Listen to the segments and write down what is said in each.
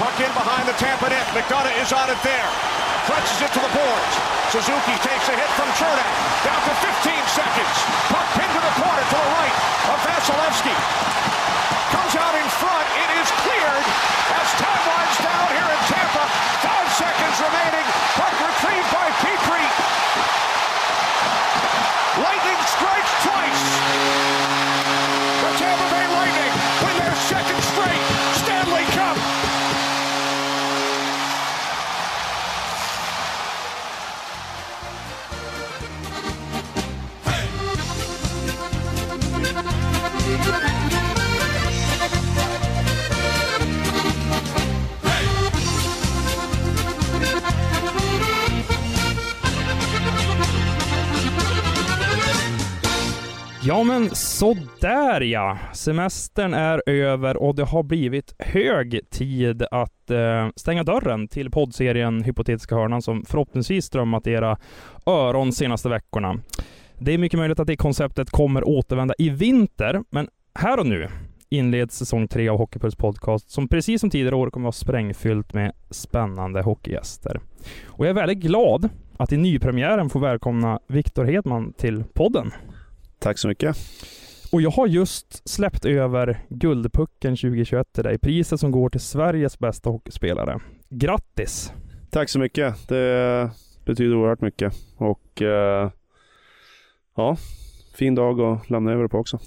Puck in behind the Tampa net. McDonough is on it there. Crunches it to the boards. Suzuki takes a hit from Chernak. Down to 15 seconds. Puck pinned to the corner to the right of Vasilevsky. Comes out in front. It is cleared as time winds down here in Tampa. Five seconds remaining. Puck retrieved by Petrie. Lightning Ja men sådär ja. Semestern är över och det har blivit hög tid att eh, stänga dörren till poddserien Hypotetiska hörnan som förhoppningsvis strömmat i era öron senaste veckorna. Det är mycket möjligt att det konceptet kommer återvända i vinter, men här och nu inleds säsong tre av Hockeypuls podcast som precis som tidigare år kommer att vara sprängfyllt med spännande hockeygäster. Och jag är väldigt glad att i nypremiären få välkomna Viktor Hedman till podden. Tack så mycket. Och jag har just släppt över Guldpucken 2021 till dig. Priset som går till Sveriges bästa hockeyspelare. Grattis! Tack så mycket. Det betyder oerhört mycket. Och eh, ja, fin dag att lämna över det på också.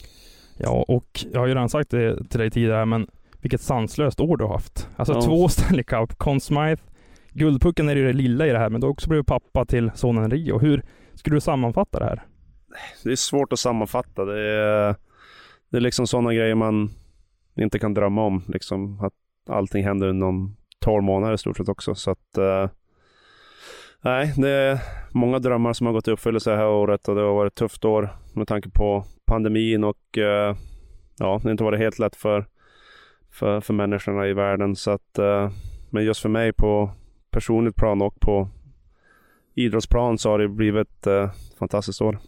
Ja, och jag har ju redan sagt det till dig tidigare, men vilket sanslöst år du har haft. Alltså Ja. två Stanley Cup, Conn Smythe, Guldpucken är ju det lilla i det här, men du har också blivit pappa till sonen Rio. Hur skulle du sammanfatta det här? Det är svårt att sammanfatta. Det är, det är liksom sådana grejer man inte kan drömma om. Liksom att allting händer inom 12 månader i stort sett också. Så att eh, Nej, det är många drömmar som har gått i uppfyllelse det här året och det har varit ett tufft år med tanke på pandemin och eh, ja, det har inte varit helt lätt för, för, för människorna i världen. Så att, eh, men just för mig på personligt plan och på idrottsplan så har det blivit eh, ett fantastiskt år.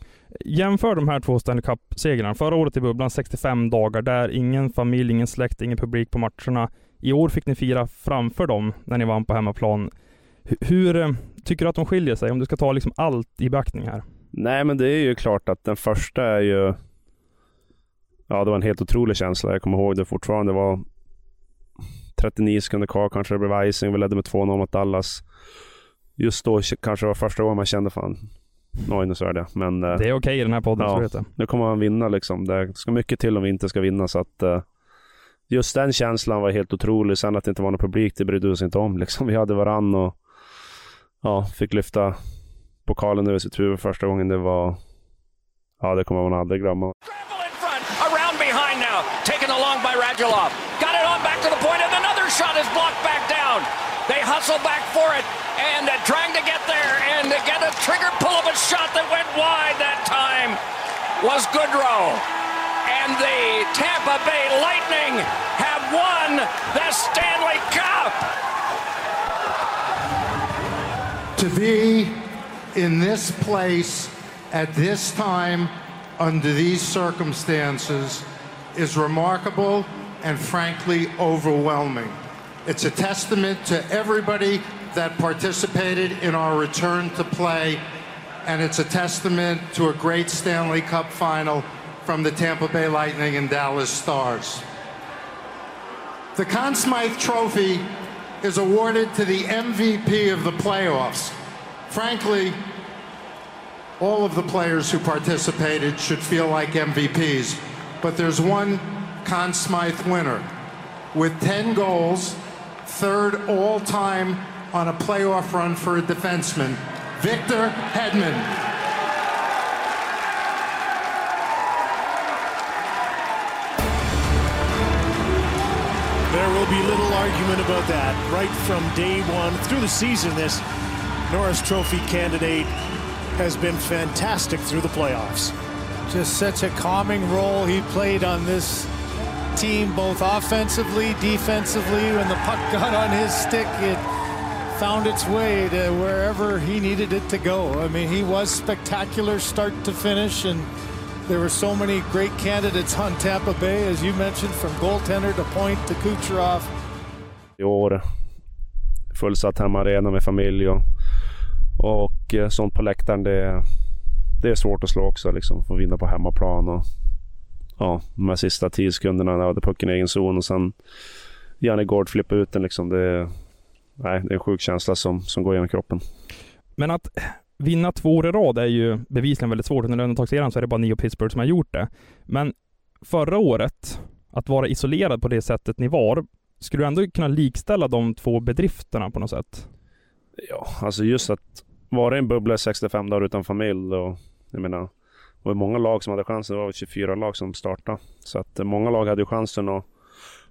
Jämför de här två Stanley Cup-segrarna. Förra året i bubblan 65 dagar där, ingen familj, ingen släkt, ingen publik på matcherna. I år fick ni fira framför dem när ni vann på hemmaplan. Hur eh, tycker du att de skiljer sig? Om du ska ta liksom allt i beaktning här. Nej, men det är ju klart att den första är ju... Ja, det var en helt otrolig känsla. Jag kommer ihåg det fortfarande. Det var 39 sekunder kvar kanske det blev icing. Vi ledde med 2-0 mot Dallas. Just då kanske det var första gången man kände fan, oj nu så är det. Men eh, Det är okej i den här podden, Ja. så vet du. nu kommer man vinna liksom. Det ska mycket till om vi inte ska vinna. Så att eh, just den känslan var helt otrolig. Sen att det inte var någon publik, det brydde vi oss inte om. Liksom. Vi hade varann och ja, fick lyfta pokalen över sitt huvud första gången. Det var... Ja, det kommer man aldrig glömma. Scramble in front, around behind now, taken along by Radulov. Got it on back to the point, and another shot is blocked back down. They hustle back for it, trigger pull of a shot that went wide that time was Goodrow. And the Tampa Bay Lightning have won the Stanley Cup. to be in this place at this time under these circumstances is remarkable and frankly overwhelming. It's a testament to everybody that participated in our return to play, and it's a testament to a great Stanley Cup final from the Tampa Bay Lightning and Dallas Stars. The Conn Smythe Trophy is awarded to the MVP of the playoffs. Frankly, all of the players who participated should feel like MVPs, but there's one Conn Smythe winner with 10 goals, third all time on a playoff run for a defenseman, Victor Hedman. There will will be little argument about that. Right from day one through the season, this Norris Trophy candidate has been fantastic through the playoffs. Just such a calming role he played on this team, both offensively, defensively. When the puck got on his stick, it found its way to wherever he needed it to go. I mean, he was spectacular start to finish, and there were so many great candidates on Tampa Bay, as you mentioned, from goaltender to point to Kucherov. I år fullsatt hemmaarena med familj och, och eh, sånt på läktaren. Det, det är svårt att slå också, liksom. Få vinna på hemmaplan och ja, de här sista tio sekunderna när jag hade pucken i egen zon och sen Janne Gård flippa ut den liksom. Det, nej, det är en sjuk känsla som, som går genom kroppen. Men att vinna två år i rad är ju bevisligen väldigt svårt. Under undantagseran så är det bara ni och Pittsburgh som har gjort det. Men förra året, att vara isolerad på det sättet ni var, skulle du ändå kunna likställa de två bedrifterna på något sätt? Ja, alltså just att vara i en bubbla i 65 dagar utan familj och jag menar, det var många lag som hade chansen. Det var 24 lag som startade. Så att eh, många lag hade chansen att,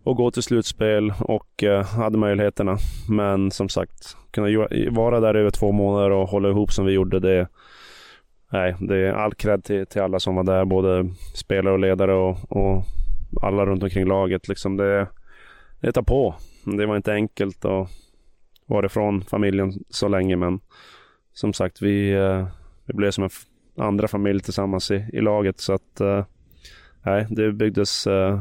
och gå till slutspel och eh, hade möjligheterna. Men som sagt, kunna vara där över två månader och hålla ihop som vi gjorde, det, nej, det är all cred till, till alla som var där, både spelare och ledare och, och alla runt omkring laget. Liksom det, det tar på. Det var inte enkelt att vara ifrån familjen så länge, men som sagt, vi, eh, vi blev som en andra familj tillsammans i, i laget. Så att eh, nej, det byggdes eh,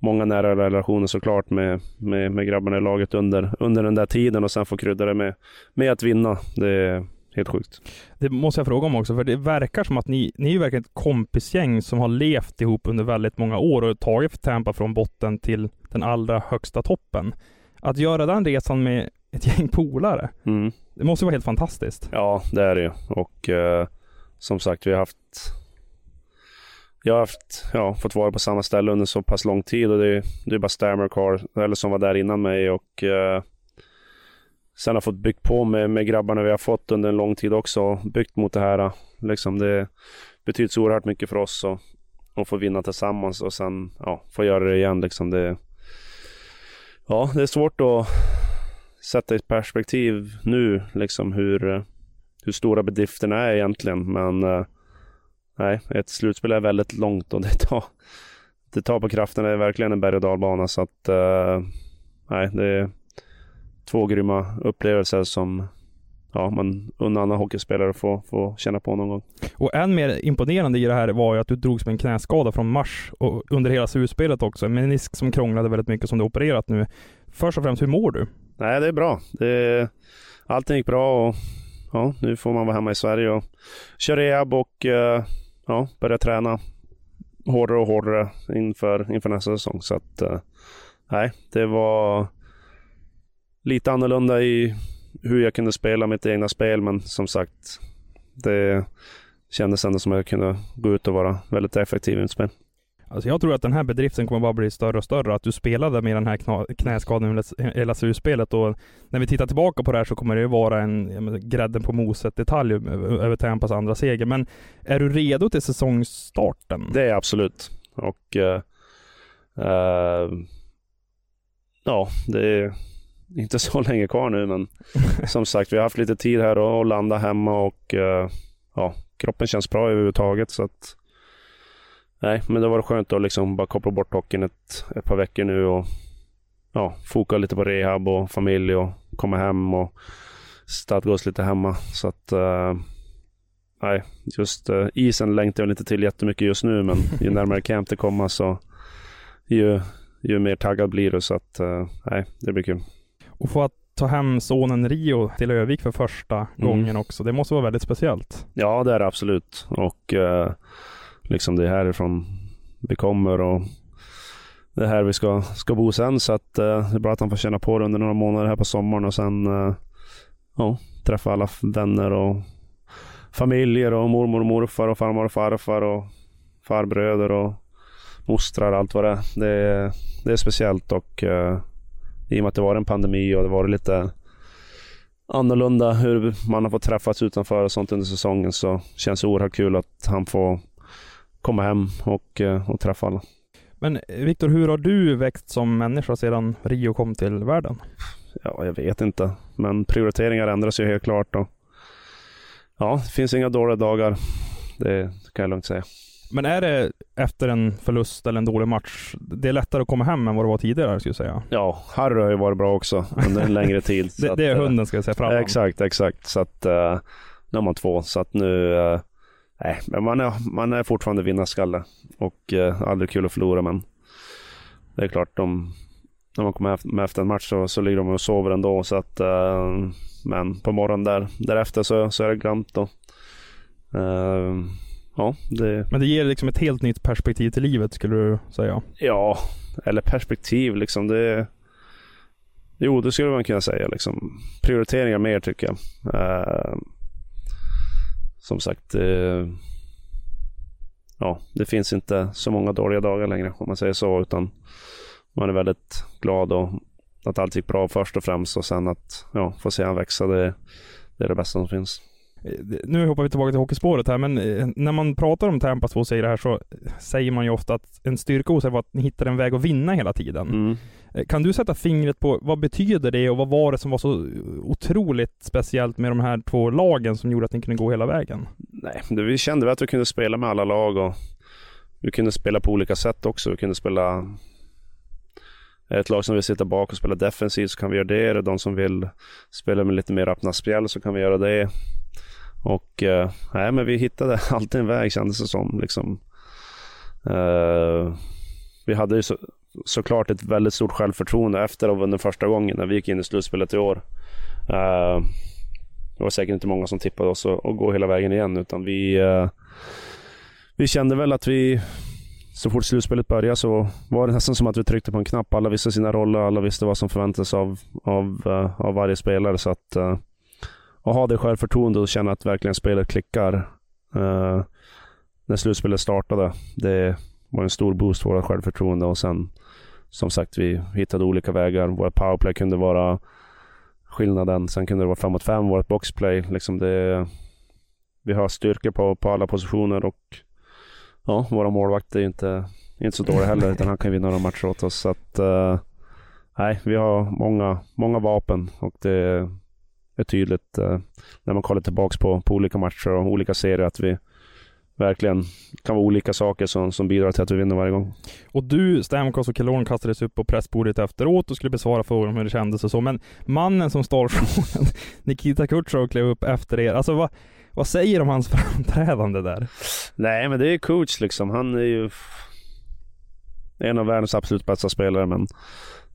många nära relationer såklart med, med, med grabbarna i laget under, under den där tiden och sen få krydda det med, med att vinna. Det är helt sjukt. Det måste jag fråga om också, för det verkar som att ni, ni är verkligen ett kompisgäng som har levt ihop under väldigt många år och tagit Tampa från botten till den allra högsta toppen. Att göra den resan med ett gäng polare, mm. det måste vara helt fantastiskt. Ja, det är det ju. Och uh, som sagt, vi har haft jag har haft, ja, fått vara på samma ställe under så pass lång tid och det, är, det är bara Stammer kvar, eller som var där innan mig och eh, sen har fått byggt på med, med grabbarna vi har fått under en lång tid också, byggt mot det här. Eh, liksom det betyder så oerhört mycket för oss och, och få vinna tillsammans och sen ja, få göra det igen. Liksom det, ja, det är svårt att sätta i perspektiv nu liksom hur, eh, hur stora bedrifterna är egentligen, men eh, nej, ett slutspel är väldigt långt och det tar, det tar på kraften. Det är verkligen en berg och dalbana. Så att, uh, nej, det är två grymma upplevelser som ja, man unnar andra hockeyspelare får, får känna på någon gång. Och än mer imponerande i det här var ju att du drogs med en knäskada från mars och under hela slutspelet också. En menisk som krånglade väldigt mycket som du opererat nu. Först och främst, hur mår du? Nej, det är bra. Det, allting gick bra och ja, nu får man vara hemma i Sverige och köra rehab och uh, ja, börja träna hårdare och hårdare inför, inför nästa säsong. Så att, eh, nej, det var lite annorlunda i hur jag kunde spela mitt egna spel, men som sagt, det kändes ändå som att jag kunde gå ut och vara väldigt effektiv i mitt spel. Alltså jag tror att den här bedriften kommer bara bli större och större. Att du spelade med den här knäskadan i LSU-spelet och när vi tittar tillbaka på det här så kommer det vara en grädden på moset detalj över Tampas andra seger. Men är du redo till säsongstarten? Det är jag absolut. Och uh, uh, ja, det är inte så länge kvar nu men som sagt vi har haft lite tid här att landa hemma och uh, ja, kroppen känns bra överhuvudtaget så att nej, men det var skönt att liksom bara koppla bort hockeyn ett, ett par veckor nu och ja, foka lite på rehab och familj och komma hem och stadga lite hemma. Så att uh, nej, just uh, isen längtar jag inte till jättemycket just nu, men ju närmare camp det kommer så ju, ju mer taggad blir du. Så att uh, nej, det blir kul. Och få att ta hem sonen Rio till Övik för första mm. gången också, det måste vara väldigt speciellt. Ja, det är det absolut. Och liksom det är härifrån vi kommer och det är här vi ska, ska bo sen. Så att, eh, det är bra att han får känna på det under några månader här på sommaren och sen eh, ja, träffa alla vänner och familjer och mormor och morfar och farmor och farfar och farbröder och mostrar och allt vad det är. Det är, det är speciellt och eh, i och med att det var en pandemi och det var lite annorlunda hur man har fått träffas utanför och sånt under säsongen så känns det oerhört kul att han får komma hem och, eh, och träffa alla. Men eh, Viktor, hur har du växt som människa sedan Rio kom till världen? Ja, jag vet inte. Men prioriteringar ändras ju helt klart. Och ja, det finns inga dåliga dagar. Det kan jag lugnt säga. Men är det efter en förlust eller en dålig match, det är lättare att komma hem än vad det var tidigare skulle jag säga? Ja, Harry har ju varit bra också under en längre tid. det, att, det, är eh, hunden ska jag säga fram. Exakt, exakt. Så att nu har man två. Så att nu, nej, men man är, man är fortfarande vinnarskalle och uh, aldrig kul att förlora. Men det är klart, de, när man kommer med efter en match så, så ligger de och sover ändå. Så att, uh, men på morgonen där, därefter så, så är det glömt. Då. Uh, ja, det... Men det ger liksom ett helt nytt perspektiv till livet skulle du säga? Ja, eller perspektiv liksom. Det... Jo, det skulle man kunna säga. Liksom. Prioriteringar mer tycker jag. Uh, som sagt, eh, ja, det finns inte så många dåliga dagar längre om man säger så. Utan man är väldigt glad och att allt gick bra först och främst och sen att ja, få se han växa. Det, det är det bästa som finns. Nu hoppar vi tillbaka till hockeyspåret här, men eh, när man pratar om Tampas två segrar här så säger man ju ofta att en styrka hos er var att ni hittade en väg att vinna hela tiden. Mm. Kan du sätta fingret på vad betyder det och vad var det som var så otroligt speciellt med de här två lagen som gjorde att ni kunde gå hela vägen? Nej, det, vi kände att vi kunde spela med alla lag och vi kunde spela på olika sätt också. Vi kunde spela ett lag som vill sitta bak och spela defensivt så kan vi göra det. De som vill spela med lite mer öppna spjäll så kan vi göra det. Och eh, nej, men vi hittade alltid en väg kändes det som. Liksom. Eh, vi hade ju så, såklart ett väldigt stort självförtroende efter att ha vunnit första gången när vi gick in i slutspelet i år. Eh, det var säkert inte många som tippade oss att, gå hela vägen igen utan vi, eh, vi kände väl att vi så fort slutspelet började så var det nästan som att vi tryckte på en knapp. Alla visste sina roller, alla visste vad som förväntades av, av, uh, av varje spelare. Så att eh, och ha det självförtroende och känna att verkligen spelet klickar uh, när slutspelet startade. Det var en stor boost för vårt självförtroende och sen som sagt, vi hittade olika vägar. Vårt powerplay kunde vara skillnaden. Sen kunde det vara 5 mot 5, vårt boxplay. Liksom det, vi har styrka på, på alla positioner och ja, våra målvakt är inte, inte så dåliga heller, utan han kan vinna några matcher åt oss. Så att, uh, nej, vi har många, många vapen och det är tydligt uh, när man kollar tillbaka på, på olika matcher och olika serier att vi verkligen kan vara olika saker som, som bidrar till att vi vinner varje gång. Och du, Stamkos och Killorn kastades upp på pressbordet efteråt och skulle besvara frågor om hur det kändes och så, men mannen som stal frågan, Nikita Kutjerov, klev upp efter er. Alltså vad, vad säger du om hans framträdande där? Nej, men det är coach liksom. Han är ju en av världens absolut bästa spelare, men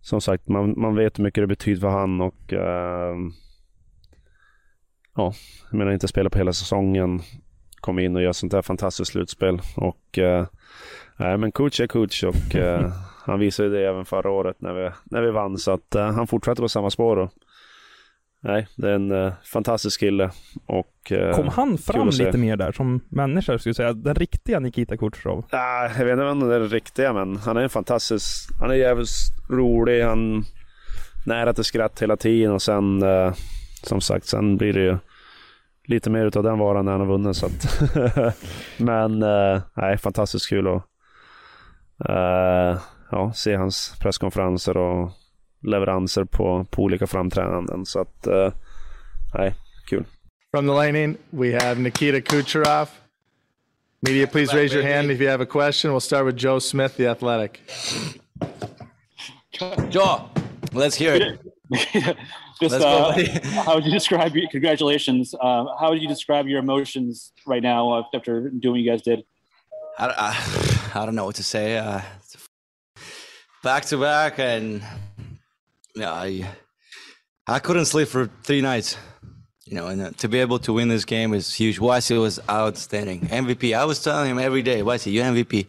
som sagt, man, man vet hur mycket det betyder för han och uh, ja, jag menar inte spela på hela säsongen, komma in och göra sånt där fantastiskt slutspel och uh, nej, men coach är coach och uh, han visade det även förra året när vi, när vi vann så att han fortsätter på samma spår. Och, nej, det är en uh, fantastisk kille. Och, uh, Kom han fram lite mer där som människa, skulle säga? Den riktiga Nikita Kutjerov? Ah, jag vet inte om det är den riktiga, men han är en fantastisk... Han är jävligt rolig, han nära till skratt hela tiden och sen, uh, som sagt, sen blir det ju lite mer utav den varan när han har vunnit. Så att men, nej, fantastiskt kul att ja, se hans presskonferenser och leveranser på, på olika framträdanden. Så att, uh, nej, kul. From the Lightning, we have Nikita Kucherov. Media, please raise your hand if you have a question. We'll start with Joe Smith, the Athletic. Joe, let's hear it. Just uh, how would you describe your congratulations? Uh, how would you describe your emotions right now after doing what you guys did? I, I, I don't know what to say. Uh, back to back, and yeah, I I couldn't sleep for three nights. You know, and uh, to be able to win this game is huge. Weissy was outstanding. MVP. I was telling him every day, Weissy, you MVP.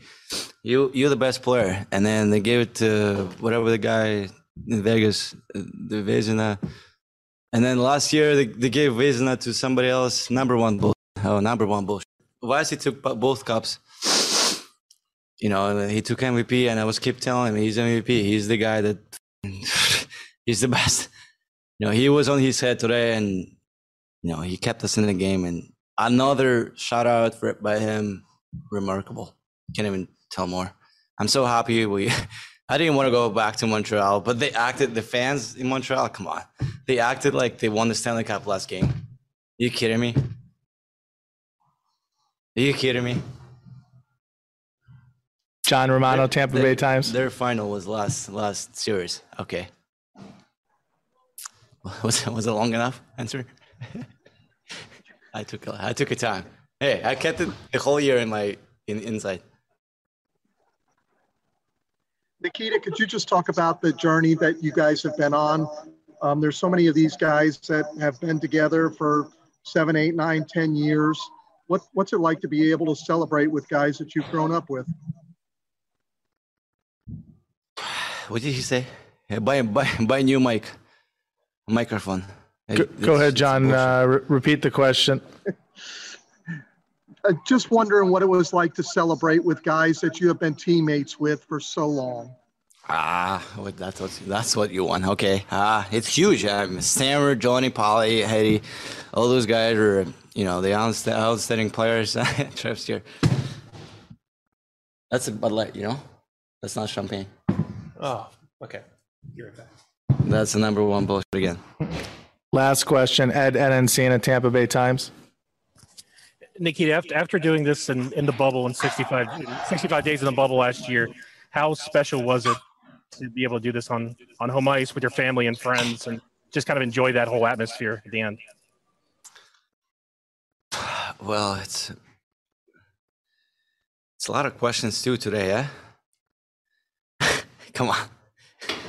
You you're the best player. And then they gave it to whatever the guy in Vegas, uh, the Vezina. And then last year they, they gave Vezina to somebody else. Number one bull. Oh, number one bullshit. Weissy took both cups. You know, he took MVP, and I was keep telling him he's MVP. He's the guy that he's the best. You know, he was on his head today, and you know he kept us in the game. And another shout out for, by him, remarkable. Can't even tell more. I'm so happy we. I didn't want to go back to Montreal, but they acted. The fans in Montreal, come on, they acted like they won the Stanley Cup last game. Are you kidding me? Are you kidding me? John Romano, Their- Tampa their- Bay Times. Their final was last last series. Okay. Was was it long enough? Answer. I took I took a time. Hey, I kept it the whole year in my in inside. Nikita, could you just talk about the journey that you guys have been on? Um, there's so many of these guys that have been together for seven, eight, nine, ten years. What, what's it like to be able to celebrate with guys that you've grown up with? What did he say? Yeah, buy buy buy new mic, microphone. Go, go ahead, John. Uh, re- repeat the question. Uh, just wondering what it was like to celebrate with guys that you have been teammates with for so long. Ah, that's what that's what you want. Okay. Ah, it's huge. Um, Stammer, Johnny, Polly, Eddie, all those guys are you know the outstanding players. Trev's here. That's a Bud Light, you know. That's not champagne. Oh, okay. You're back. That's the number one bullshit again. Last question. Ed Encina, Tampa Bay Times. Nikita, after, after doing this in, in the bubble in 65, 65 days in the bubble last year, how special was it to be able to do this on, on home ice with your family and friends and just kind of enjoy that whole atmosphere at the end? Well, it's it's a lot of questions too today, eh? Come on.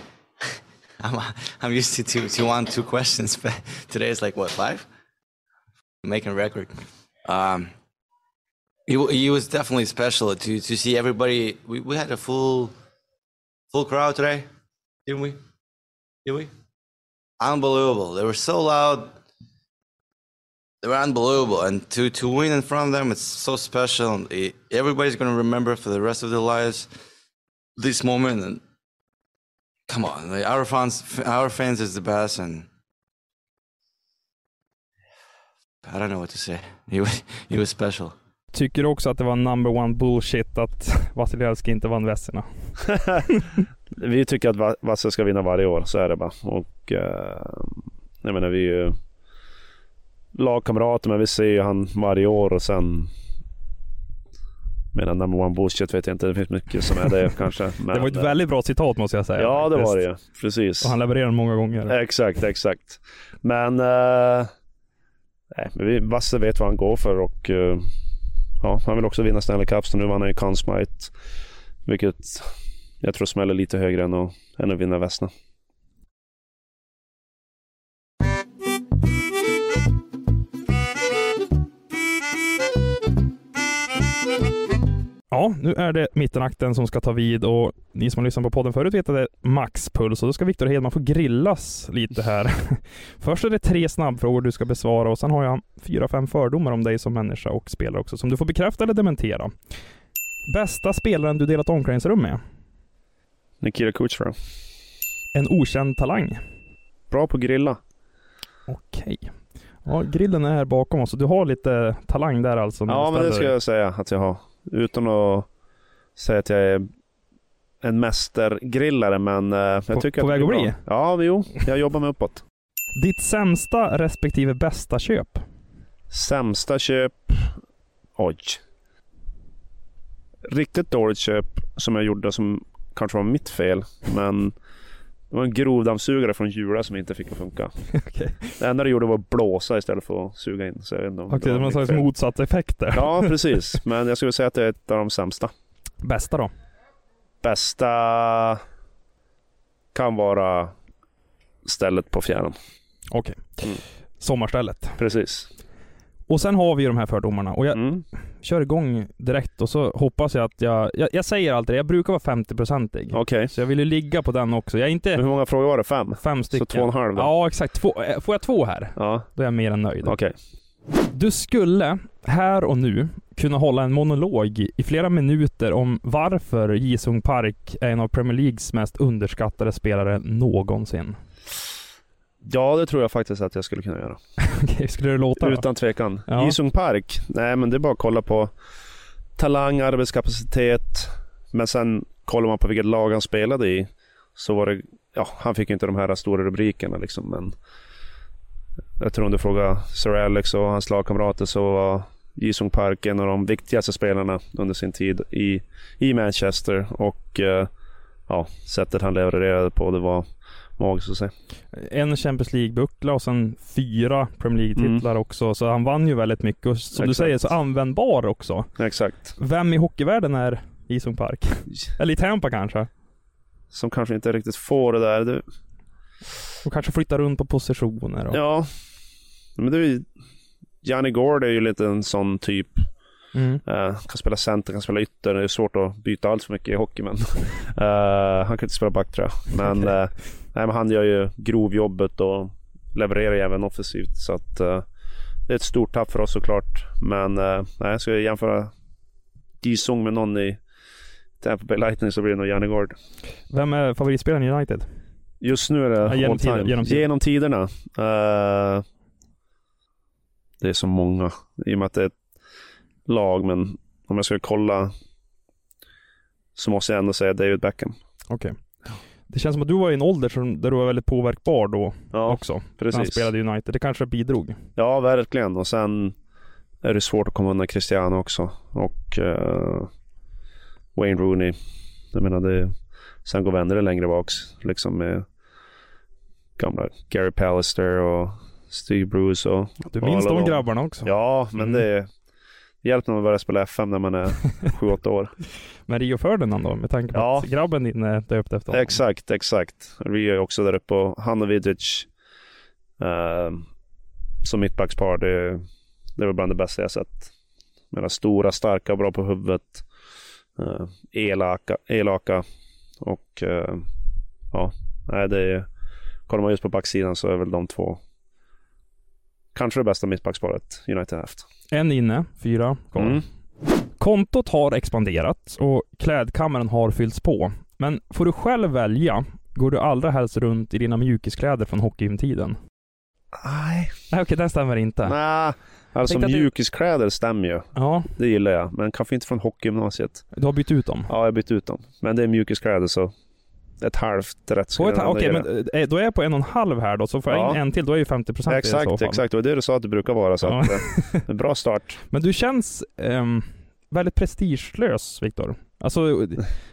I'm I'm used to two to one two questions, but today is like what five? Making record. Um, wa- it was definitely special to to see everybody. We, we had a full full crowd today, didn't we? Did we? Unbelievable! They were so loud they were unbelievable and to to win in front of them it's so special It- everybody's going to remember for the rest of their lives this moment and come on like, our fans our fans is the best and i don't know what to say it was, it was special Tycker du också att det var number one bullshit att Vasilevski inte vann Vesina? Vi tycker att Va- Vasse ska vinna varje år, så är det bara. Och eh, jag menar, vi är ju lagkamrater, men vi ser ju han varje år och sen menar number one bullshit vet jag inte, det finns mycket som är det kanske. Men, det var ett väldigt bra citat måste jag säga. Ja, det faktiskt. var det ju. Precis. Och han levererade många gånger. Exakt, exakt. Men, eh, nej, men vi, Vasse vet vad han går för och eh, ja, han vill också vinna Stanley Cup. Så nu vann han ju Conn Smythe, vilket jag tror smäller lite högre än att, än att vinna Vesna. Ja, nu är det mittenakten som ska ta vid och ni som har lyssnat på podden förut vet att det är maxpuls och då ska Viktor Hedman få grillas lite här. Först är det tre snabbfrågor du ska besvara och sen har jag fyra, fem fördomar om dig som människa och spelare också som du får bekräfta eller dementera. Bästa spelaren du delat omklädningsrum med? Nikita Kucherov. En okänd talang? Bra på grilla. Okej. Ja, grillen är här bakom oss och du har lite talang där alltså? Ja, men det ska jag säga att jag har. Utan att säga att jag är en mästergrillare, men eh, jag På- tycker på att väg att bli? bra. Ja, jo. Jag jobbar mig uppåt. Ditt sämsta respektive bästa köp? Sämsta köp? Oj. Riktigt dåligt köp som jag gjorde som kanske var mitt fel. Men det var en grovdammsugare från Jula som inte fick att funka. Okej. Det enda det gjorde var att blåsa istället för att suga in. Så jag vet inte om Okej, det var någon slags motsatt effekt där. Ja, precis. Men jag skulle säga att det är ett av de sämsta. Bästa då? Bästa kan vara stället på fjärran. Okej. Mm. Sommarstället. Precis. Och sen har vi ju de här fördomarna och jag Mm. kör igång direkt och så hoppas jag att jag... Jag, jag säger alltid det, jag brukar vara 50-procentig. Okej. Så jag vill ju ligga på den också. Jag är inte... Hur många frågor var det? Fem? Fem stycken. Så två och en halv då? Ja, exakt. Två, eh, får jag två här, Ja, då är jag mer än nöjd. okej. Du skulle här och nu kunna hålla en monolog i flera minuter om varför Jisung Park är en av Premier Leagues mest underskattade spelare någonsin. Ja, det tror jag faktiskt att jag skulle kunna göra. Okej, skulle det låta då? Utan tvekan. Ja. Jisung Park? Nej, men det är bara att kolla på talang, arbetskapacitet. Men sen kollar man på vilket lag han spelade i så var det, ja, han fick inte de här stora rubrikerna liksom, men jag tror om du frågar Sir Alex och hans lagkamrater så var Jisung Park en av de viktigaste spelarna under sin tid i, i Manchester och eh, ja, sättet han levererade på det var magiskt att se. En Champions League-buckla och sen fyra Premier League-titlar Mm. också. Så han vann ju väldigt mycket och som du Exakt. säger så användbar också. Exakt. Vem i hockeyvärlden är Jisung Park? Eller i Tampa kanske? Som kanske inte riktigt får det där. Det, Och kanske flyttar runt på positioner. Och... ja, men det är ju... Johnny Gord är ju lite en sån typ. Mm. Eh, kan spela center, kan spela ytter. Det är svårt att byta allt för mycket i hockey, men eh, han kan inte spela back tror jag. Men, eh, nej, men han gör ju grovjobbet och levererar ju även offensivt. Så att, det är ett stort tapp för oss såklart. Men nej, jag ska jämföra Jisung med någon i Tampa Bay Lightning så blir det nog Johnny Gord. Vem är favoritspelaren i United? Just nu är det Ja, genom tider- genom Genom, tid- tiderna. Eh, det är så många. I och med att det är lag. Men om jag skulle kolla så måste jag ändå säga David Beckham. Okej. Det känns som att du var i en ålder som, där du var väldigt påverkbar då Ja, också. När han precis. spelade i United. Det kanske bidrog. Ja, verkligen. Och sen är det svårt att komma undan Cristiano också. Och eh, Wayne Rooney. Jag menar, det, sen går vänner längre baks. Liksom med gamla Gary Pallister och Steve Bruce och Du och minns alla de grabbarna också. Ja, men Mm. det, det hjälper när man börjar spela FM när man är 7-8 år. Men Rio Ferdinand då? Med tanke på Ja. att grabben din är döpt efter honom. Exakt, exakt. Vi är också där uppe och han och Vidic eh, som mittbackspar, det, det var bland det bästa jag sett. Medan stora, starka, bra på huvudet. Eh, elaka, elaka och eh, ja, nej det är, kollar man just på backsidan så är väl de två kanske det bästa mittbacksparet United haft. En inne, fyra kvar. Mm. Kontot har expanderat och klädkammaren har fyllts på. Men får du själv välja, går du allra helst runt i dina mjukiskläder från hockeygymtiden? Nej. Nej okej, den stämmer inte. Nej, alltså att du- mjukiskläder stämmer ju. Ja, Det gillar jag, men kanske inte från hockeygymnasiet. du har bytt ut dem. Ja, jag har bytt ut dem. Men det är mjukiskläder så ett halvt rätt På ett, jag okej, ge men det. eh, då är jag på en och en halv här då, så får jag Ja. in en till, då är ju 50 procent i så fall. exakt. Det var det du sa att det brukar vara. Så Ja. att, eh, en bra start. Men du känns ehm, väldigt prestigelös, Viktor. Alltså,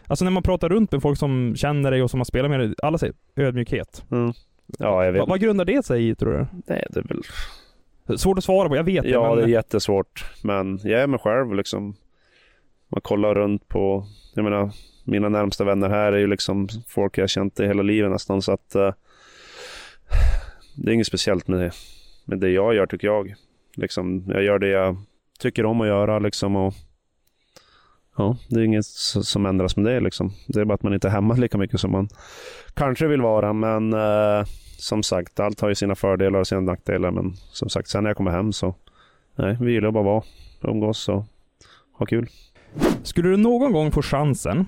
alltså när man pratar runt med folk som känner dig och som har spelat med dig, alla säger ödmjukhet. Mm. Ja, jag vet. Va, vad grundar det sig i tror du? Nej, det är väl... Svårt att svara på, jag vet Ja, det. det är Men, jättesvårt. Men jag är mig själv liksom. Man kollar runt på, jag menar, mina närmsta vänner här är ju liksom folk jag har känt i hela livet nästan. Så att uh, det är inget speciellt med det, med det jag gör tycker jag. Liksom, jag gör det jag tycker om att göra liksom. Och, ja, det är inget som ändras med det liksom. Det är bara att man inte är hemma lika mycket som man kanske vill vara. Men uh, som sagt, allt har ju sina fördelar och sina nackdelar. Men som sagt, sen när jag kommer hem så Nej, vi gillar bara att vara, umgås och ha kul. Skulle du någon gång få chansen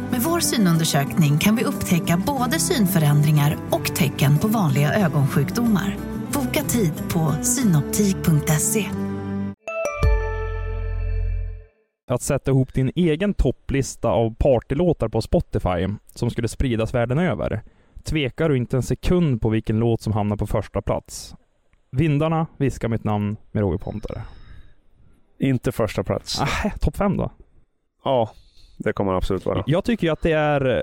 Med vår synundersökning kan vi upptäcka både synförändringar och tecken på vanliga ögonsjukdomar. Boka tid på synoptik.se. att sätta ihop din egen topplista av partylåtar på Spotify som skulle spridas världen över, tvekar du inte en sekund på vilken låt som hamnar på första plats. Vindarna viskar mitt namn med Roger Pontare. Inte första plats. Ah, topp fem då? Ja, det kommer det absolut vara. Jag tycker ju att det är eh,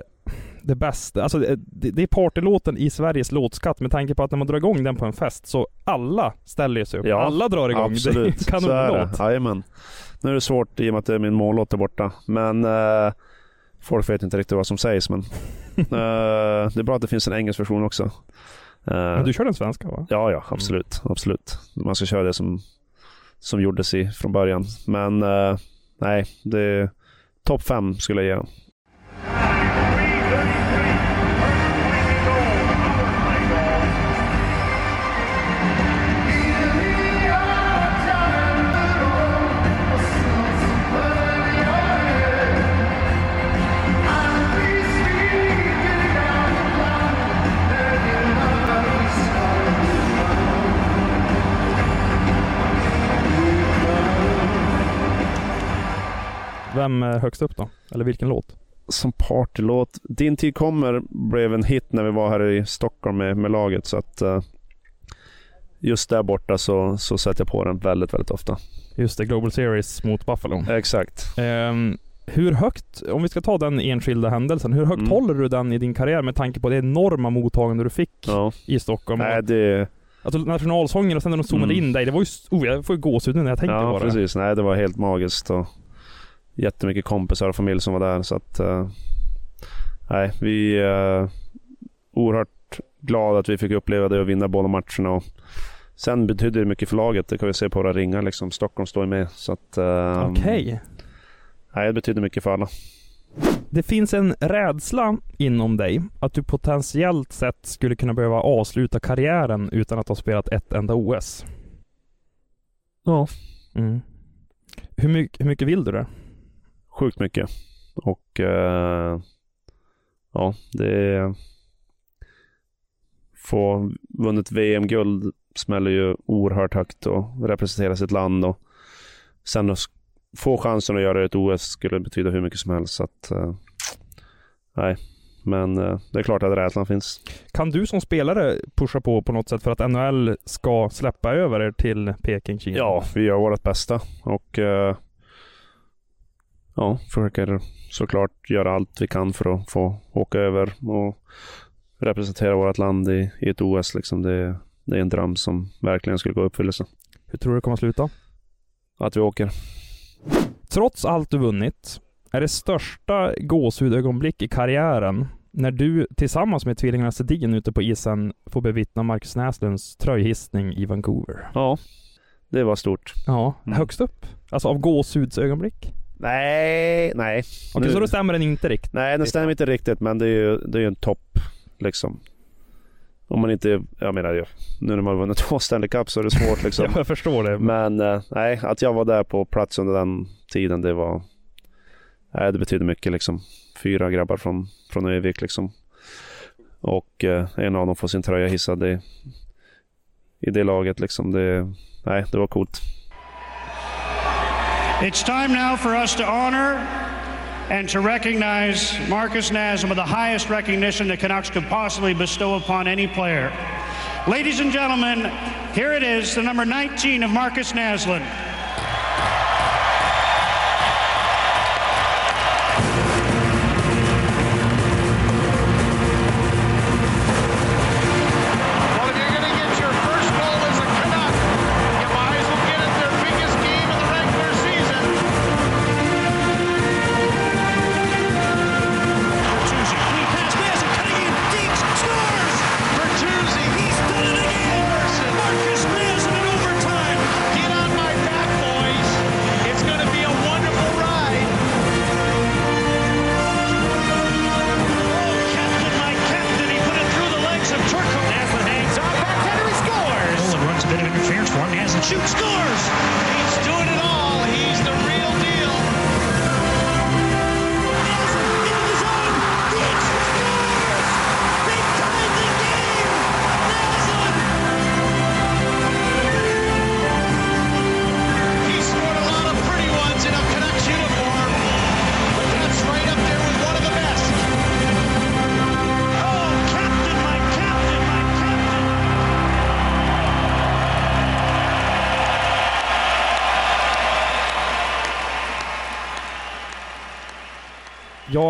det bästa. Alltså det, det är partylåten i Sveriges låtskatt med tanke på att när man drar igång den på en fest så alla ställer sig upp. Ja, alla drar igång. Absolut, Det så är det. Jajamän. Nu är det svårt i och med att det är min mållåt där borta. Men eh, folk vet inte riktigt vad som sägs. Men eh, det är bra att det finns en engelsk version också. Eh, Men du kör den svenska va? Ja, ja, absolut. absolut. Man ska köra det som, som gjordes i från början. Men eh, nej, det topp fem skulle jag ge den. Vem är högst upp då? Eller vilken låt? Som partylåt. Din tid kommer blev en hit när vi var här i Stockholm med, med laget. Så att uh, just där borta så, så sätter jag på den väldigt, väldigt ofta. Just det, Global Series mot Buffalo. Exakt. Um, hur högt, om vi ska ta den enskilda händelsen, hur högt Mm. håller du den i din karriär med tanke på det enorma mottagande du fick Ja. i Stockholm? Nej, det... Alltså nationalsången och sen när de zoomade Mm. in dig, det var ju... Oh, jag får ju gåshud nu när jag tänker ja, på det. precis. Nej, det var helt magiskt. Och jättemycket kompisar och familj som var där. Så att, eh, nej, vi är uh, oerhört glada att vi fick uppleva det och vinna båda matcherna. Och sen betydde det mycket för laget. Det kan vi se på våra ringar. Liksom. Stockholm står ju med. Så att, eh, Okej. Nej, det betyder mycket för alla. Det finns en rädsla inom dig att du potentiellt sett skulle kunna behöva avsluta karriären utan att ha spelat ett enda OS. Ja. Mm. Hur, mycket, hur mycket vill du det? Sjukt mycket. Och eh, ja, det är... Få vunnit VM-guld smäller ju oerhört högt och representera sitt land. Och sen att få chansen att göra ett OS skulle betyda hur mycket som helst. Så att, eh, nej, men eh, det är klart att rädslan finns. Kan du som spelare pusha på på något sätt för att NHL ska släppa över er till Peking, Kina? Ja, vi gör vårt bästa och eh, ja, försöker såklart göra allt vi kan för att få åka över och representera vårt land i, i ett OS. Liksom det, det är en dröm som verkligen skulle gå i uppfyllelse. Hur tror du det kommer att sluta? Att vi åker. Trots allt du vunnit, är det största gåshudögonblick i karriären när du tillsammans med tvillingarna Sedin ute på isen får bevittna Marcus Näslunds tröjhissning i Vancouver. Ja, det var stort. Ja, högst upp. Alltså av gåshudsögonblick. Nej, nej. Okej, Nu- så då stämmer den inte riktigt? Nej, den stämmer inte riktigt, men det är ju, det är ju en topp liksom. Om man inte, jag menar ju, nu när man har vunnit två Stanley Cup så är det svårt liksom. Ja, jag förstår det. Men eh, nej, att jag var där på plats under den tiden, det var... Nej, det betyder mycket liksom. Fyra grabbar från, från Övik liksom. Och eh, en av dem får sin tröja hissad i, i det laget liksom. Det, nej, det var coolt. It's time now for us to honor and to recognize Marcus Nasm with the highest recognition the Canucks could possibly bestow upon any player. Ladies and gentlemen, here it is, the number 19 of Marcus Naslund.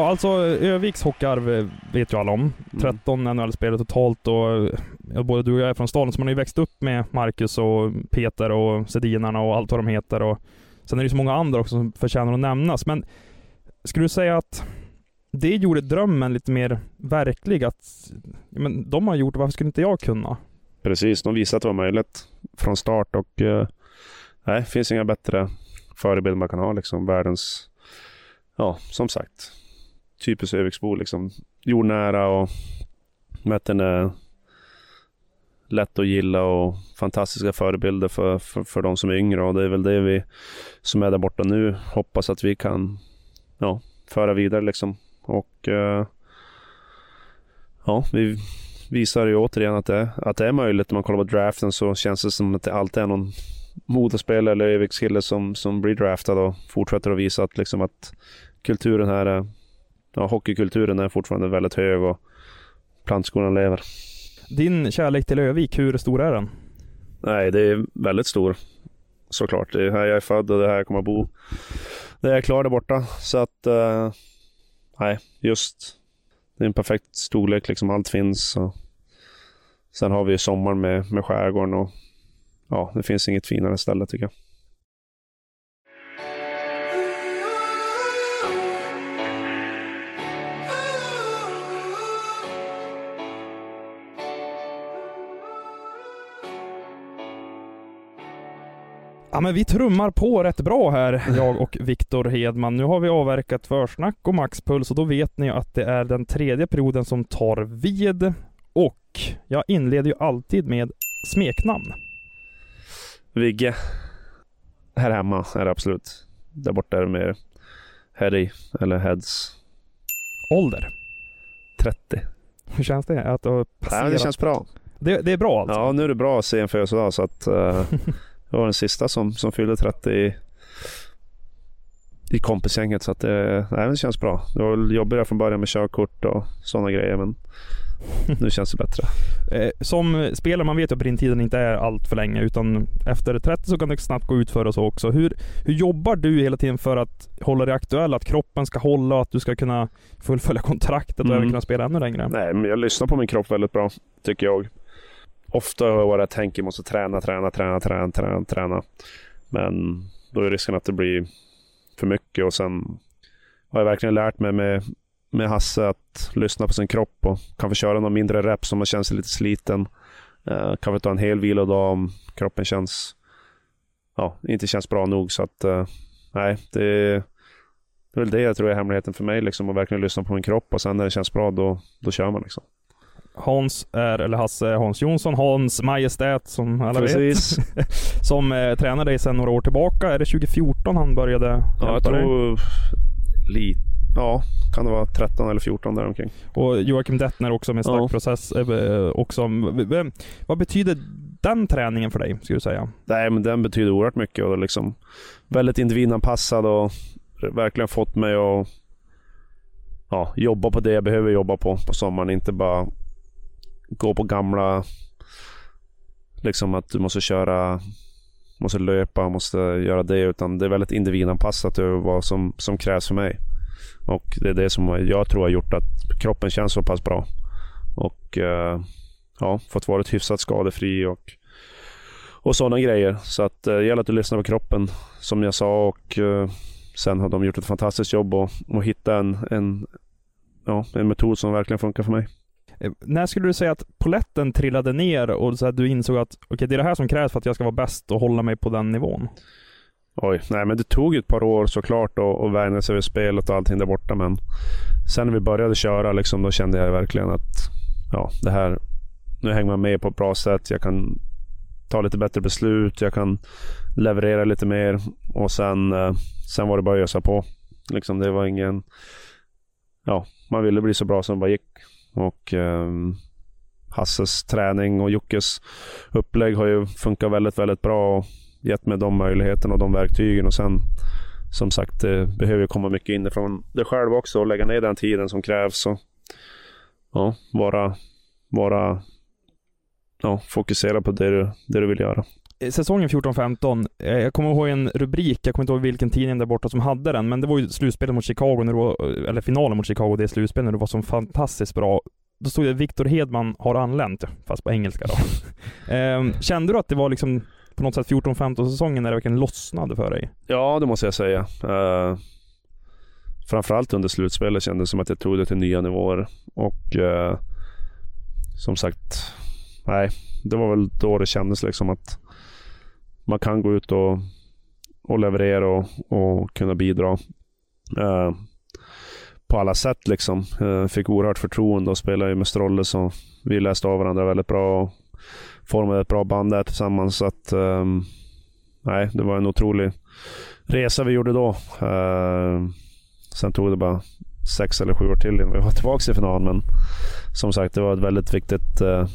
Ja, alltså Öviks hockeyarv eh, vet ju alla om. 13 NHL-spelare totalt och både du och jag är från staden, så man har ju växt upp med Marcus och Peter och Sedinarna och allt vad de heter. Och sen är det ju så många andra också som förtjänar att nämnas. Men skulle du säga att det gjorde drömmen lite mer verklig? Att men de har gjort det, varför skulle inte jag kunna? Precis, de visade att det var möjligt från start och eh, nej, det finns inga bättre förebild man kan ha liksom. Världens, ja, som sagt, typiskt Öviksbo liksom. Jordnära och möten är lätt att gilla och fantastiska förebilder för, för, för de som är yngre och det är väl det vi som är där borta nu hoppas att vi kan ja, föra vidare liksom. Och eh, ja, vi visar ju återigen att det, att det är möjligt. När man kollar på draften så känns det som att det alltid är någon motorspelare eller Övikskille som, som blir draftad och fortsätter att visa att, liksom att kulturen här är, ja, hockeykulturen är fortfarande väldigt hög och plantskolan lever. Din kärlek till Övik, hur stor är den? Nej, det är väldigt stor såklart. Det är här jag är född och det är här jag kommer att bo. Det är jag klar där borta. Så att, uh, nej, just det är en perfekt storlek liksom. Allt finns. Och sen har vi sommaren med, med skärgården och ja, det finns inget finare ställe tycker jag. Ja men vi trummar på rätt bra här, jag och Viktor Hedman. Nu har vi avverkat försnack och maxpuls och då vet ni att det är den tredje perioden som tar vid. Och jag inleder ju alltid med smeknamn. Vigge. Här hemma är det absolut. Där borta är det mer Heady eller Heads. Ålder? 30. Hur känns det? Att ha passerat? Det känns bra. Det, det, är bra alltså? Ja, nu är det bra att se en födelsedag så att uh, jag var den sista som, som fyllde 30 i, i kompisgänget så att det, nej, det känns bra. Det var väl jobbigt där från början med körkort och sådana grejer men nu känns det bättre. Eh, som spelare, man vet ju att brintiden inte är allt för länge utan efter 30 så kan det snabbt gå ut för och så också. Hur, hur jobbar du hela tiden för att hålla dig aktuell? Att kroppen ska hålla och att du ska kunna fullfölja kontraktet och mm. även kunna spela ännu längre? Nej, men jag lyssnar på min kropp väldigt bra, tycker jag. Ofta har jag varit jag tänker måste träna, träna, träna, träna, träna, träna. Men då är risken att det blir för mycket och sen har jag verkligen lärt mig med med Hasse att lyssna på sin kropp och kanske köra någon mindre rep som man känner sig lite sliten. Eh, uh, kanske ta en hel vilodag om kroppen känns, ja, inte känns bra nog. Så att, uh, nej, det, det är väl det jag tror är hemligheten för mig, liksom, att verkligen lyssna på min kropp och sen när det känns bra, då, då kör man. Liksom. Hans är, eller Hasse Hans Jonsson, Hans Majestät som alla Precis. vet. som eh, tränar dig sedan några år tillbaka. Är det 2014 han började Ja, jag tror lite Ja, kan det vara 13 eller 14 däromkring. Och Joakim Dettner också med startprocess. Ja. Eh, också. Vad betyder den träningen för dig, skulle du säga? Nej, men den betyder oerhört mycket och liksom väldigt individanpassad och verkligen fått mig att ja, jobba på det jag behöver jobba på på sommaren. Inte bara gå på gamla, liksom att du måste köra, måste löpa, måste göra det. Utan det är väldigt individanpassat över vad som, som krävs för mig. Och det är det som jag tror har gjort att kroppen känns så pass bra. Och eh, ja, fått vara hyfsat skadefri och, och sådana grejer. Så att eh, det gäller att du lyssnar på kroppen som jag sa och eh, sen har de gjort ett fantastiskt jobb och, och hitta en, en, ja, en metod som verkligen funkar för mig. Eh, när skulle du säga att poletten trillade ner och så att du insåg att okay, det är det här som krävs för att jag ska vara bäst och hålla mig på den nivån? Oj, nej men det tog ett par år såklart att och vänja sig vid spelet och allting där borta. Men sen när vi började köra liksom, då kände jag verkligen att ja, det här, nu hänger man med på ett bra sätt. Jag kan ta lite bättre beslut. Jag kan leverera lite mer och sen, eh, sen var det bara att ösa på. Liksom, det var ingen... Ja, man ville bli så bra som det bara gick. Och eh, Hasses träning och Jockes upplägg har ju funkat väldigt, väldigt bra. Och gett mig de möjligheterna och de verktygen. Och sen som sagt, det behöver komma mycket inifrån dig själv också och lägga ner den tiden som krävs. Och, ja, vara, vara ja, fokusera på det du, det du vill göra. Säsongen 14-15, eh, jag kommer ihåg en rubrik, jag kommer inte ihåg vilken tidning där borta som hade den, men det var ju slutspelet mot Chicago, när du var, eller finalen mot Chicago, det slutspelet, när du var så fantastiskt bra. Då stod det Viktor Hedman har anlänt, fast på engelska då. Ehm, kände du att det var liksom på något sätt 14-15 säsongen när det verkligen lossnade för dig? Ja, det måste jag säga. Uh, framförallt under slutspelet kändes det som att jag tog det till nya nivåer. Och uh, som sagt, nej, det var väl då det kändes liksom att man kan gå ut och, och leverera och, och kunna bidra. Eh, på alla sätt liksom. Eh, fick oerhört förtroende och spelade ju med Strolle så vi läste av varandra väldigt bra och formade ett bra band där tillsammans. Så att, eh, nej, det var en otrolig resa vi gjorde då. Ehm, sen tog det bara sex eller sju år till innan vi var tillbaka i finalen. Men som sagt, det var ett väldigt viktigt eh,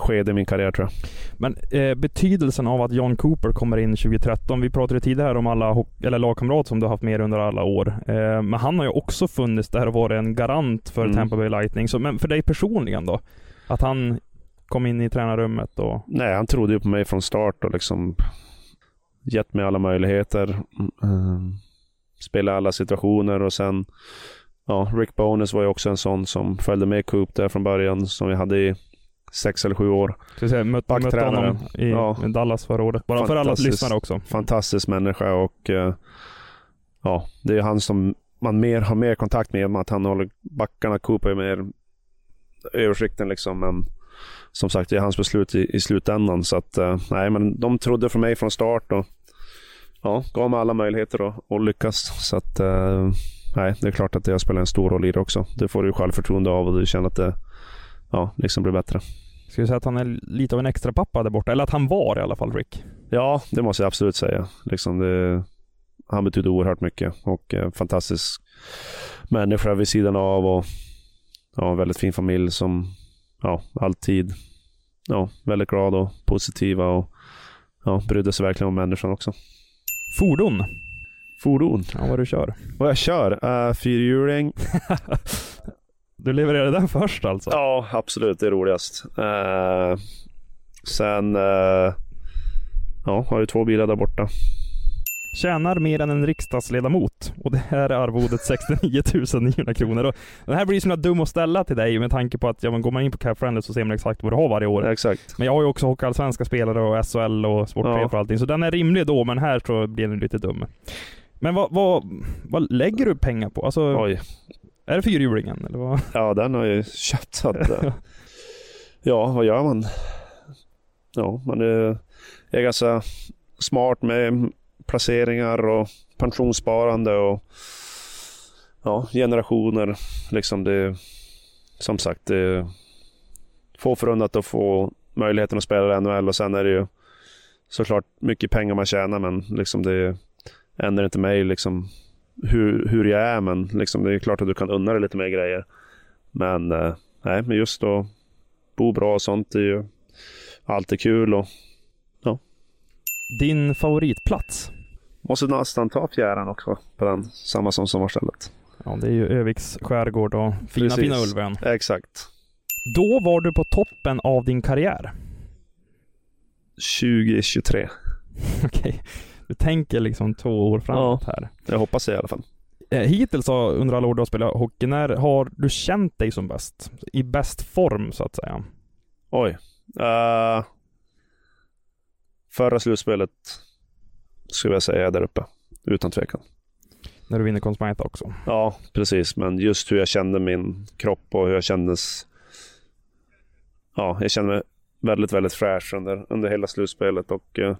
skede i min karriär tror jag. Men eh, betydelsen av att John Cooper kommer in 2013. Vi pratade tidigare om alla eller lagkamrater som du har haft med under alla år. Eh, men han har ju också funnits där och varit en garant för Mm. Tampa Bay Lightning. Så, men för dig personligen då? Att han kom in i tränarrummet och... Nej, han trodde ju på mig från start och liksom gett mig alla möjligheter. Mm, spela alla situationer och sen ja, Rick Bonus var ju också en sån som följde med Coop där från början som vi hade i sex eller sju år. Säga, mötte, mötte honom i Ja. Dallas förra året. Bara för alla lyssnare också. Fantastisk människa och eh, ja, det är han som man mer har mer kontakt med. med Att han håller backarna. Coop är mer översikten liksom. Men som sagt, det är hans beslut i, i slutändan. Så att eh, nej, men de trodde för mig från start och ja, gav mig alla möjligheter att, lyckas. Så att eh, nej, det är klart att det har spelat en stor roll i det också. Det får du självförtroende av och du känner att det ja, liksom blir bättre. Ska vi säga att han är lite av en extra pappa där borta? Eller att han var i alla fall, Rick? Ja, det måste jag absolut säga. Liksom det, han betyder oerhört mycket och eh, fantastisk människa vid sidan av och ja, väldigt fin familj som ja, alltid ja, väldigt glad och positiva och ja, brydde sig verkligen om människan också. Fordon? Fordon? Ja, vad du kör? Vad jag kör? Uh, fyrhjuling. Du levererade den först alltså? Ja, absolut. Det är roligast. Eh, sen eh, ja, har jag två bilar där borta. Tjänar mer än en riksdagsledamot och det här är arvodet 69 900 kronor. Och den här blir så himla dum att ställa till dig med tanke på att ja, men går man in på Cap Friendly så ser man exakt vad du har varje år. Exakt. Men jag har ju också hockeyallsvenska spelare och SHL och sportchef Ja. och allting, så den är rimlig då, men här så blir den lite dum. Men vad, vad, vad lägger du pengar på? Alltså, Oj. Är det fyrhjulingen eller vad? Ja, den har jag ju köpt. Så att, eh, ja, vad gör man? Ja, man är, är ganska smart med placeringar och pensionssparande och ja, generationer. Liksom det, som sagt, det få förunnat att få möjligheten att spela i NHL och sen är det ju såklart mycket pengar man tjänar men liksom det ändrar inte mig liksom hur, hur jag är men liksom det är klart att du kan unna dig lite mer grejer. Men eh, nej, men just att bo bra och sånt är ju alltid kul och ja. Din favoritplats? Måste nästan ta fjärran också på den, samma som sommarstället. Ja, det är ju Öviks skärgård och fina, Precis. fina Ulvön. Exakt. Då var du på toppen av din karriär. 2023. Okej. Du tänker liksom två år framåt här. Jag hoppas det i alla fall. Eh, hittills under alla år du har spelat hockey, när har du känt dig som bäst? I bäst form så att säga? Oj. Uh, förra slutspelet skulle jag säga är där uppe. Utan tvekan. När du vinner Conn Smythe också? Ja, precis. Men just hur jag kände min kropp och hur jag kändes. Ja, jag kände mig väldigt, väldigt fräsch under, under hela slutspelet och eh,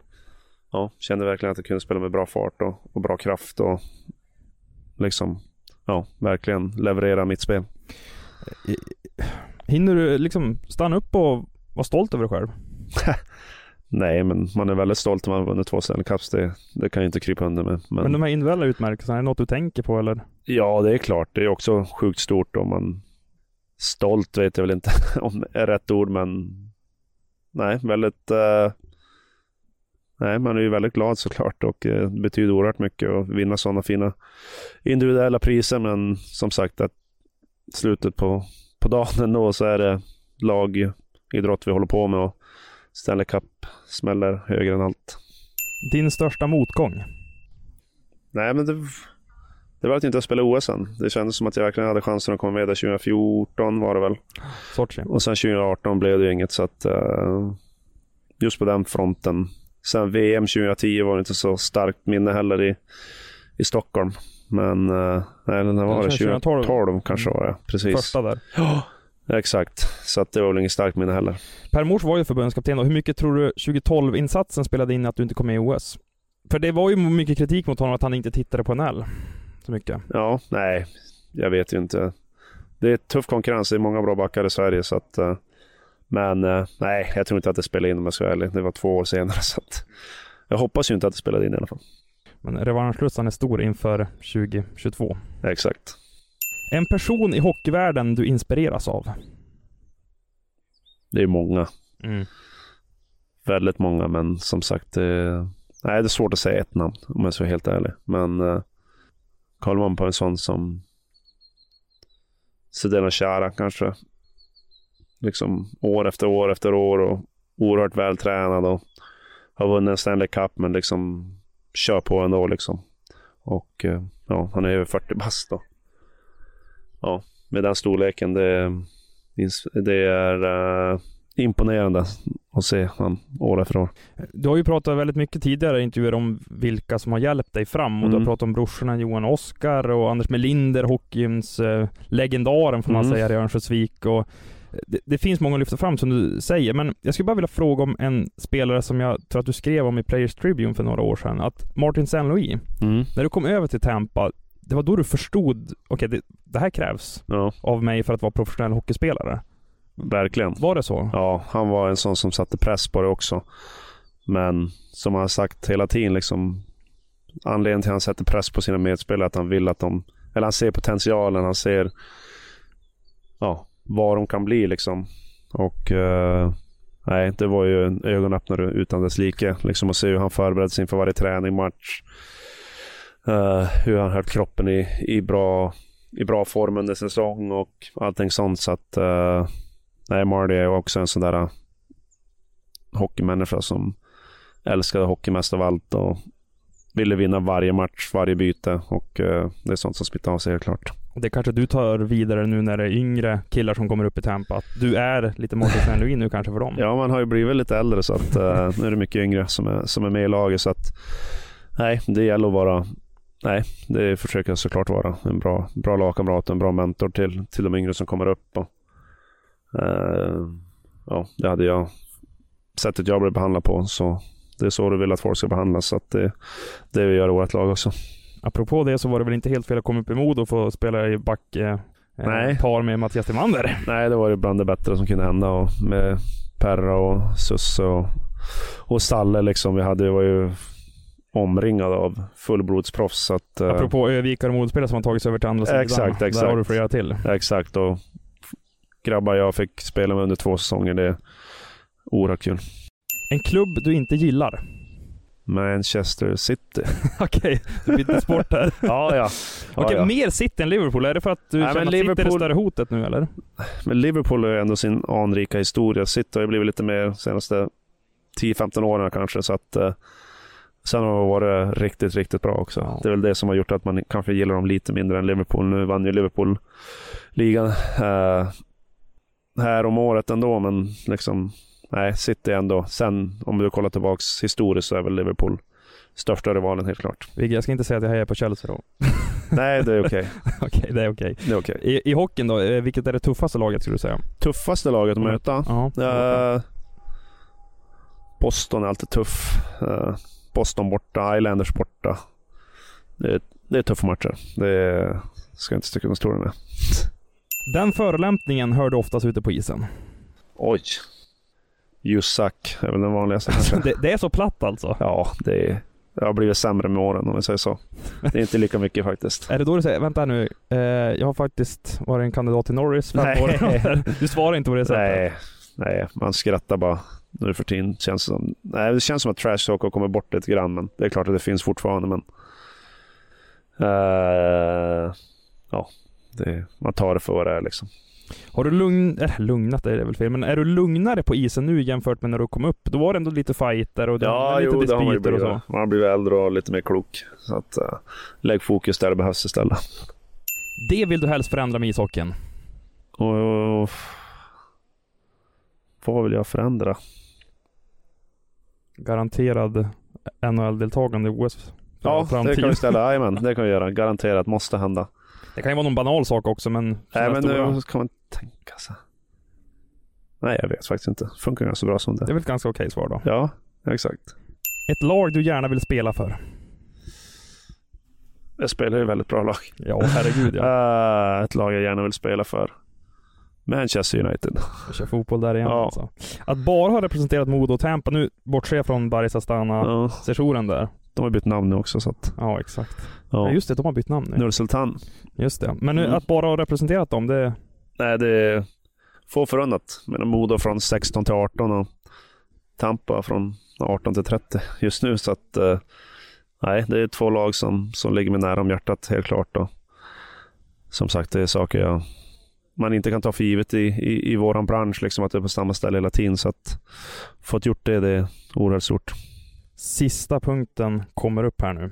ja, kände verkligen att jag kunde spela med bra fart och, och bra kraft och liksom, ja, verkligen leverera mitt spel. Hinner du liksom stanna upp och vara stolt över dig själv? Nej, men man är väldigt stolt om man vunnit två Stanley Cups. Det, det kan jag inte krypa under med. Men, Men de här individuella utmärkelserna, är det något du tänker på eller? Ja, det är klart. Det är också sjukt stort om man... Stolt vet jag väl inte om det är rätt ord, men... Nej, väldigt... Eh... Nej, man är ju väldigt glad såklart och eh, det betyder oerhört mycket att vinna sådana fina individuella priser. Men som sagt, att slutet på, på dagen ändå så är det lagidrott vi håller på med och Stanley Cup smäller högre än allt. Din största motgång? Nej, men det, det var att inte jag spelade OS än. Det kändes som att jag verkligen hade chansen att komma med där 2014 var det väl. Sochi. Och sen 2018 blev det ju inget så att eh, just på den fronten. Sen VM 2010 var det inte så starkt minne heller i, i Stockholm. Men eh, nej, den här var det 2012. 2012 kanske var det. Precis. Första där. Ja, exakt. Så att det var väl inget starkt minne heller. Per Mors var ju förbundskapten och hur mycket tror du 2012-insatsen spelade in att du inte kom med i OS? För det var ju mycket kritik mot honom att han inte tittade på NHL så mycket. Ja, nej, jag vet ju inte. Det är tuff konkurrens. Det är många bra backar i Sverige. Så att, eh, men eh, nej, jag tror inte att det spelade in om jag ska vara ärlig. Det var två år senare. Så att, jag hoppas ju inte att det spelade in i alla fall. Men revanschlustan är stor inför 2022. Exakt. En person i hockeyvärlden du inspireras av? Det är många. Mm. Väldigt många, men som sagt, det, nej, det är svårt att säga ett namn om jag ska vara helt ärlig. Men eh, kollar man på en sån som Zdeno Chara kanske, liksom år efter år efter år och oerhört vältränad och har vunnit en Stanley Cup, men liksom kör på ändå liksom. Och eh, ja, han är över 40 bast då. Ja, med den storleken, det, det är uh, imponerande att se han år efter år. Du har ju pratat väldigt mycket tidigare i intervjuer om vilka som har hjälpt dig fram och du har Mm. pratat om brorsorna Johan och Oskar och Anders Melinder, hockeyns eh, legendaren får man Mm. säga i Örnsköldsvik. Och det, det finns många att lyfta fram som du säger, men jag skulle bara vilja fråga om en spelare som jag tror att du skrev om i Players Tribune för några år sedan. Att Martin St. Louis, Mm. när du kom över till Tampa, det var då du förstod, okej det, det här krävs Ja, av mig för att vara professionell hockeyspelare. verkligen. Var det så? Ja, han var en sån som satte press på det också. Men som han har sagt hela tiden, liksom, anledningen till att han sätter press på sina medspelare är att han vill att de, eller han ser potentialen, han ser ja, vad de kan bli liksom. Och eh, nej, det var ju en ögonöppnare utan dess like. Liksom att se hur han förberedde sig inför varje träning, match. Eh, hur han höll kroppen i, i, bra, i bra form under säsong och allting sånt. Så att eh, Nej, Marty är också en sån där eh, hockeymänniska som älskade hockey mest av allt och ville vinna varje match, varje byte och eh, det är sånt som smittar av sig helt klart. Det kanske du tar vidare nu när det är yngre killar som kommer upp i Tampa. Att du är lite St. Louis nu kanske för dem. Ja, man har ju blivit lite äldre så att uh, nu är det mycket yngre som är, som är med i laget så att nej, det gäller att vara Nej, det försöker jag såklart vara. En bra, bra lagkamrat och en bra mentor till, till de yngre som kommer upp. Och, eh, ja, det hade jag sättet jag blev behandlad på. Så det är så du vill att folk ska behandlas. Så att det, det vi gör i vårt lag också. Apropå det så var det väl inte helt fel att komma upp i Modo och få spela i back eh, Nej. par med Mattias Timander. Nej, det var ju bland det bättre som kunde hända. Och med Perra och Susse och, och Stalle liksom. Vi hade, var ju omringade av fullblodsproffs. Så att, eh, Apropå Övikar och Modospelare som har tagit sig över till andra sidan. Exakt, exakt. Där har du flera till. Exakt. Och grabbar jag fick spela med under två säsonger. Det är oerhört kul. En klubb du inte gillar? Manchester City. Okej, du bytte sport här. ja, ja. Okej, ja, ja. mer City än Liverpool. Är det för att du Nej, känner att City är det större hotet nu eller? Men Liverpool har ju ändå sin anrika historia. City har ju blivit lite mer senaste 10-15 åren kanske. Så att, eh, sen har de varit riktigt, riktigt bra också. Det är väl det som har gjort att man kanske gillar dem lite mindre än Liverpool. Nu vann ju Liverpool ligan eh, här om året ändå, men liksom nej, City ändå. Sen om du kollar tillbaks historiskt så är väl Liverpool största rivalen helt klart. Vigge, jag ska inte säga att jag hejar på Chelsea då. Nej, det är okej. Okej, det är okej. Det är okej. I, I hockeyn då, eh, vilket är det tuffaste laget skulle du säga? Tuffaste laget att möta? Ja. Eh, Boston är alltid tuff. Eh, Boston borta, Islanders borta. Det är, det är tuffa matcher. Det är, ska jag inte sticka under stolen med. Den förolämpningen hör du oftast ute på isen. Oj. You suck är väl den vanligaste. Det, det är så platt alltså? Ja, det, är, det har blivit sämre med åren om vi säger så. Det är inte lika mycket faktiskt. Är det då du säger, vänta nu, eh, jag har faktiskt varit en kandidat till Norris fem Nej. år. Du svarar inte på det sättet? Nej, nej, man skrattar bara nu för tiden. Känns som, nej, det känns som att trash talk har kommit bort lite grann, men det är klart att det finns fortfarande. Men, eh, ja, det, man tar det för vad det är liksom. Har du lugn, äh, lugnat dig, det är väl fel, men är du lugnare på isen nu jämfört med när du kom upp? Då var det ändå lite fighter och Ja, lite jo, har man dispyter och blivit. så. Man har blivit äldre och lite mer klok. Så att, uh, lägg fokus där det behövs istället. Det vill du helst förändra med ishockeyn? Och, vad vill jag förändra? Garanterad NHL-deltagande i OS? Ja, det kan vi ställa. Jajamän, det kan vi göra. Garanterat måste hända. Det kan ju vara någon banal sak också, men... Nej, men stora- nu kan man tänka sig. Nej, jag vet faktiskt inte. Funkar ganska bra som det. Det är väl ett ganska okej svar då. Ja, exakt. Ett lag du gärna vill spela för? Jag spelar ju väldigt bra lag. Ja, herregud ja. ett lag jag gärna vill spela för. Manchester United. Jag kör fotboll där igen Ja. alltså. Att bara ha representerat Modo och Tampa, nu bortser jag från Baris Astana-sessionen där. De har bytt namn nu också så att... Ja, exakt. Ja. Ja. just det, de har bytt namn nu. Nur Sultan. Just det. Men nu, Mm. att bara ha representerat dem, det... Nej, det är få förunnat. Men Modo från 16 till 18 och Tampa från 18 till 30 just nu. Så att, eh, nej, det är två lag som, som ligger mig nära om hjärtat, helt klart. Och, som sagt, det är saker jag, man inte kan ta för givet i, i, i våran bransch, liksom, att det är på samma ställe hela tiden. Så att fått gjort det, det är oerhört stort. Sista punkten kommer upp här nu.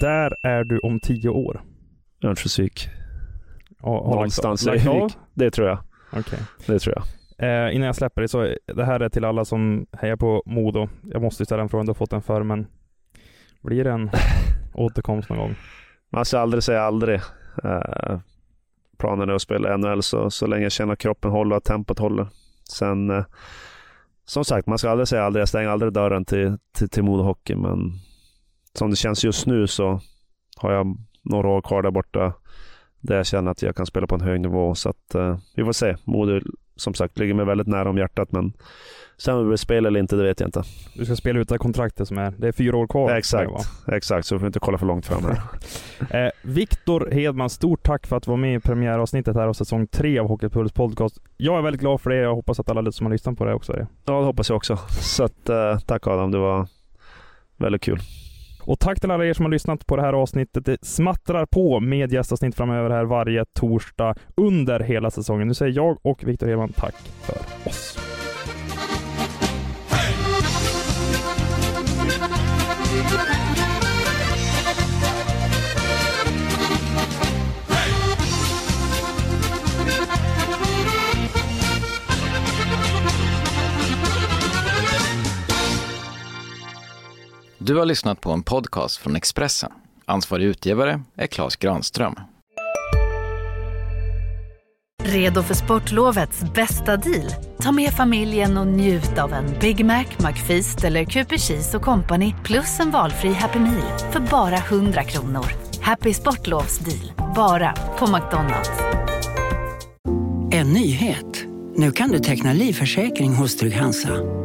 Där är du om tio år. Örnsköldsvik. Ja, Någonstans lagt, av? Det tror jag. Okej. Det tror jag. Eh, innan jag släpper det så, det här är till alla som hejar på Modo. Jag måste ställa en fråga, du har fått den förr, men blir det en återkomst någon gång? Man ska aldrig säga aldrig. Eh, planen är att spela NHL så, så länge jag känner att kroppen håller och tempot håller. Sen, eh, som sagt, man ska aldrig säga aldrig. Jag stänger aldrig dörren till, till, till Modo Hockey, men som det känns just nu så har jag några år kvar där borta där jag känner att jag kan spela på en hög nivå. Så att, eh, vi får se. Modo, som sagt, ligger mig väldigt nära om hjärtat, men sen blir spel eller inte, det vet jag inte. Du ska spela ut det här kontraktet som är, det är fyra år kvar. Exakt, det exakt. Så får vi inte kolla för långt fram här. Eh, Viktor Hedman, stort tack för att du var med i premiäravsnittet här av säsong tre av Hockeypuls podcast. Jag är väldigt glad för det. Jag hoppas att alla som har lyssnat på det också är det. Ja, det hoppas jag också. Så att, eh, tack Adam, det var väldigt kul. Och tack till alla er som har lyssnat på det här avsnittet. Det smattrar på med gästavsnitt framöver här varje torsdag under hela säsongen. Nu säger jag och Viktor Hedman tack för oss. Du har lyssnat på en podcast från Expressen. Ansvarig utgivare är Klas Granström. Redo för sportlovets bästa deal? Ta med familjen och njut av en Big Mac, McFeast eller Cooper Cheese och Company plus en valfri Happy Meal för bara 100 kronor. Happy Sportlovs deal, bara på McDonalds. En nyhet. Nu kan du teckna livförsäkring hos Trygg-Hansa.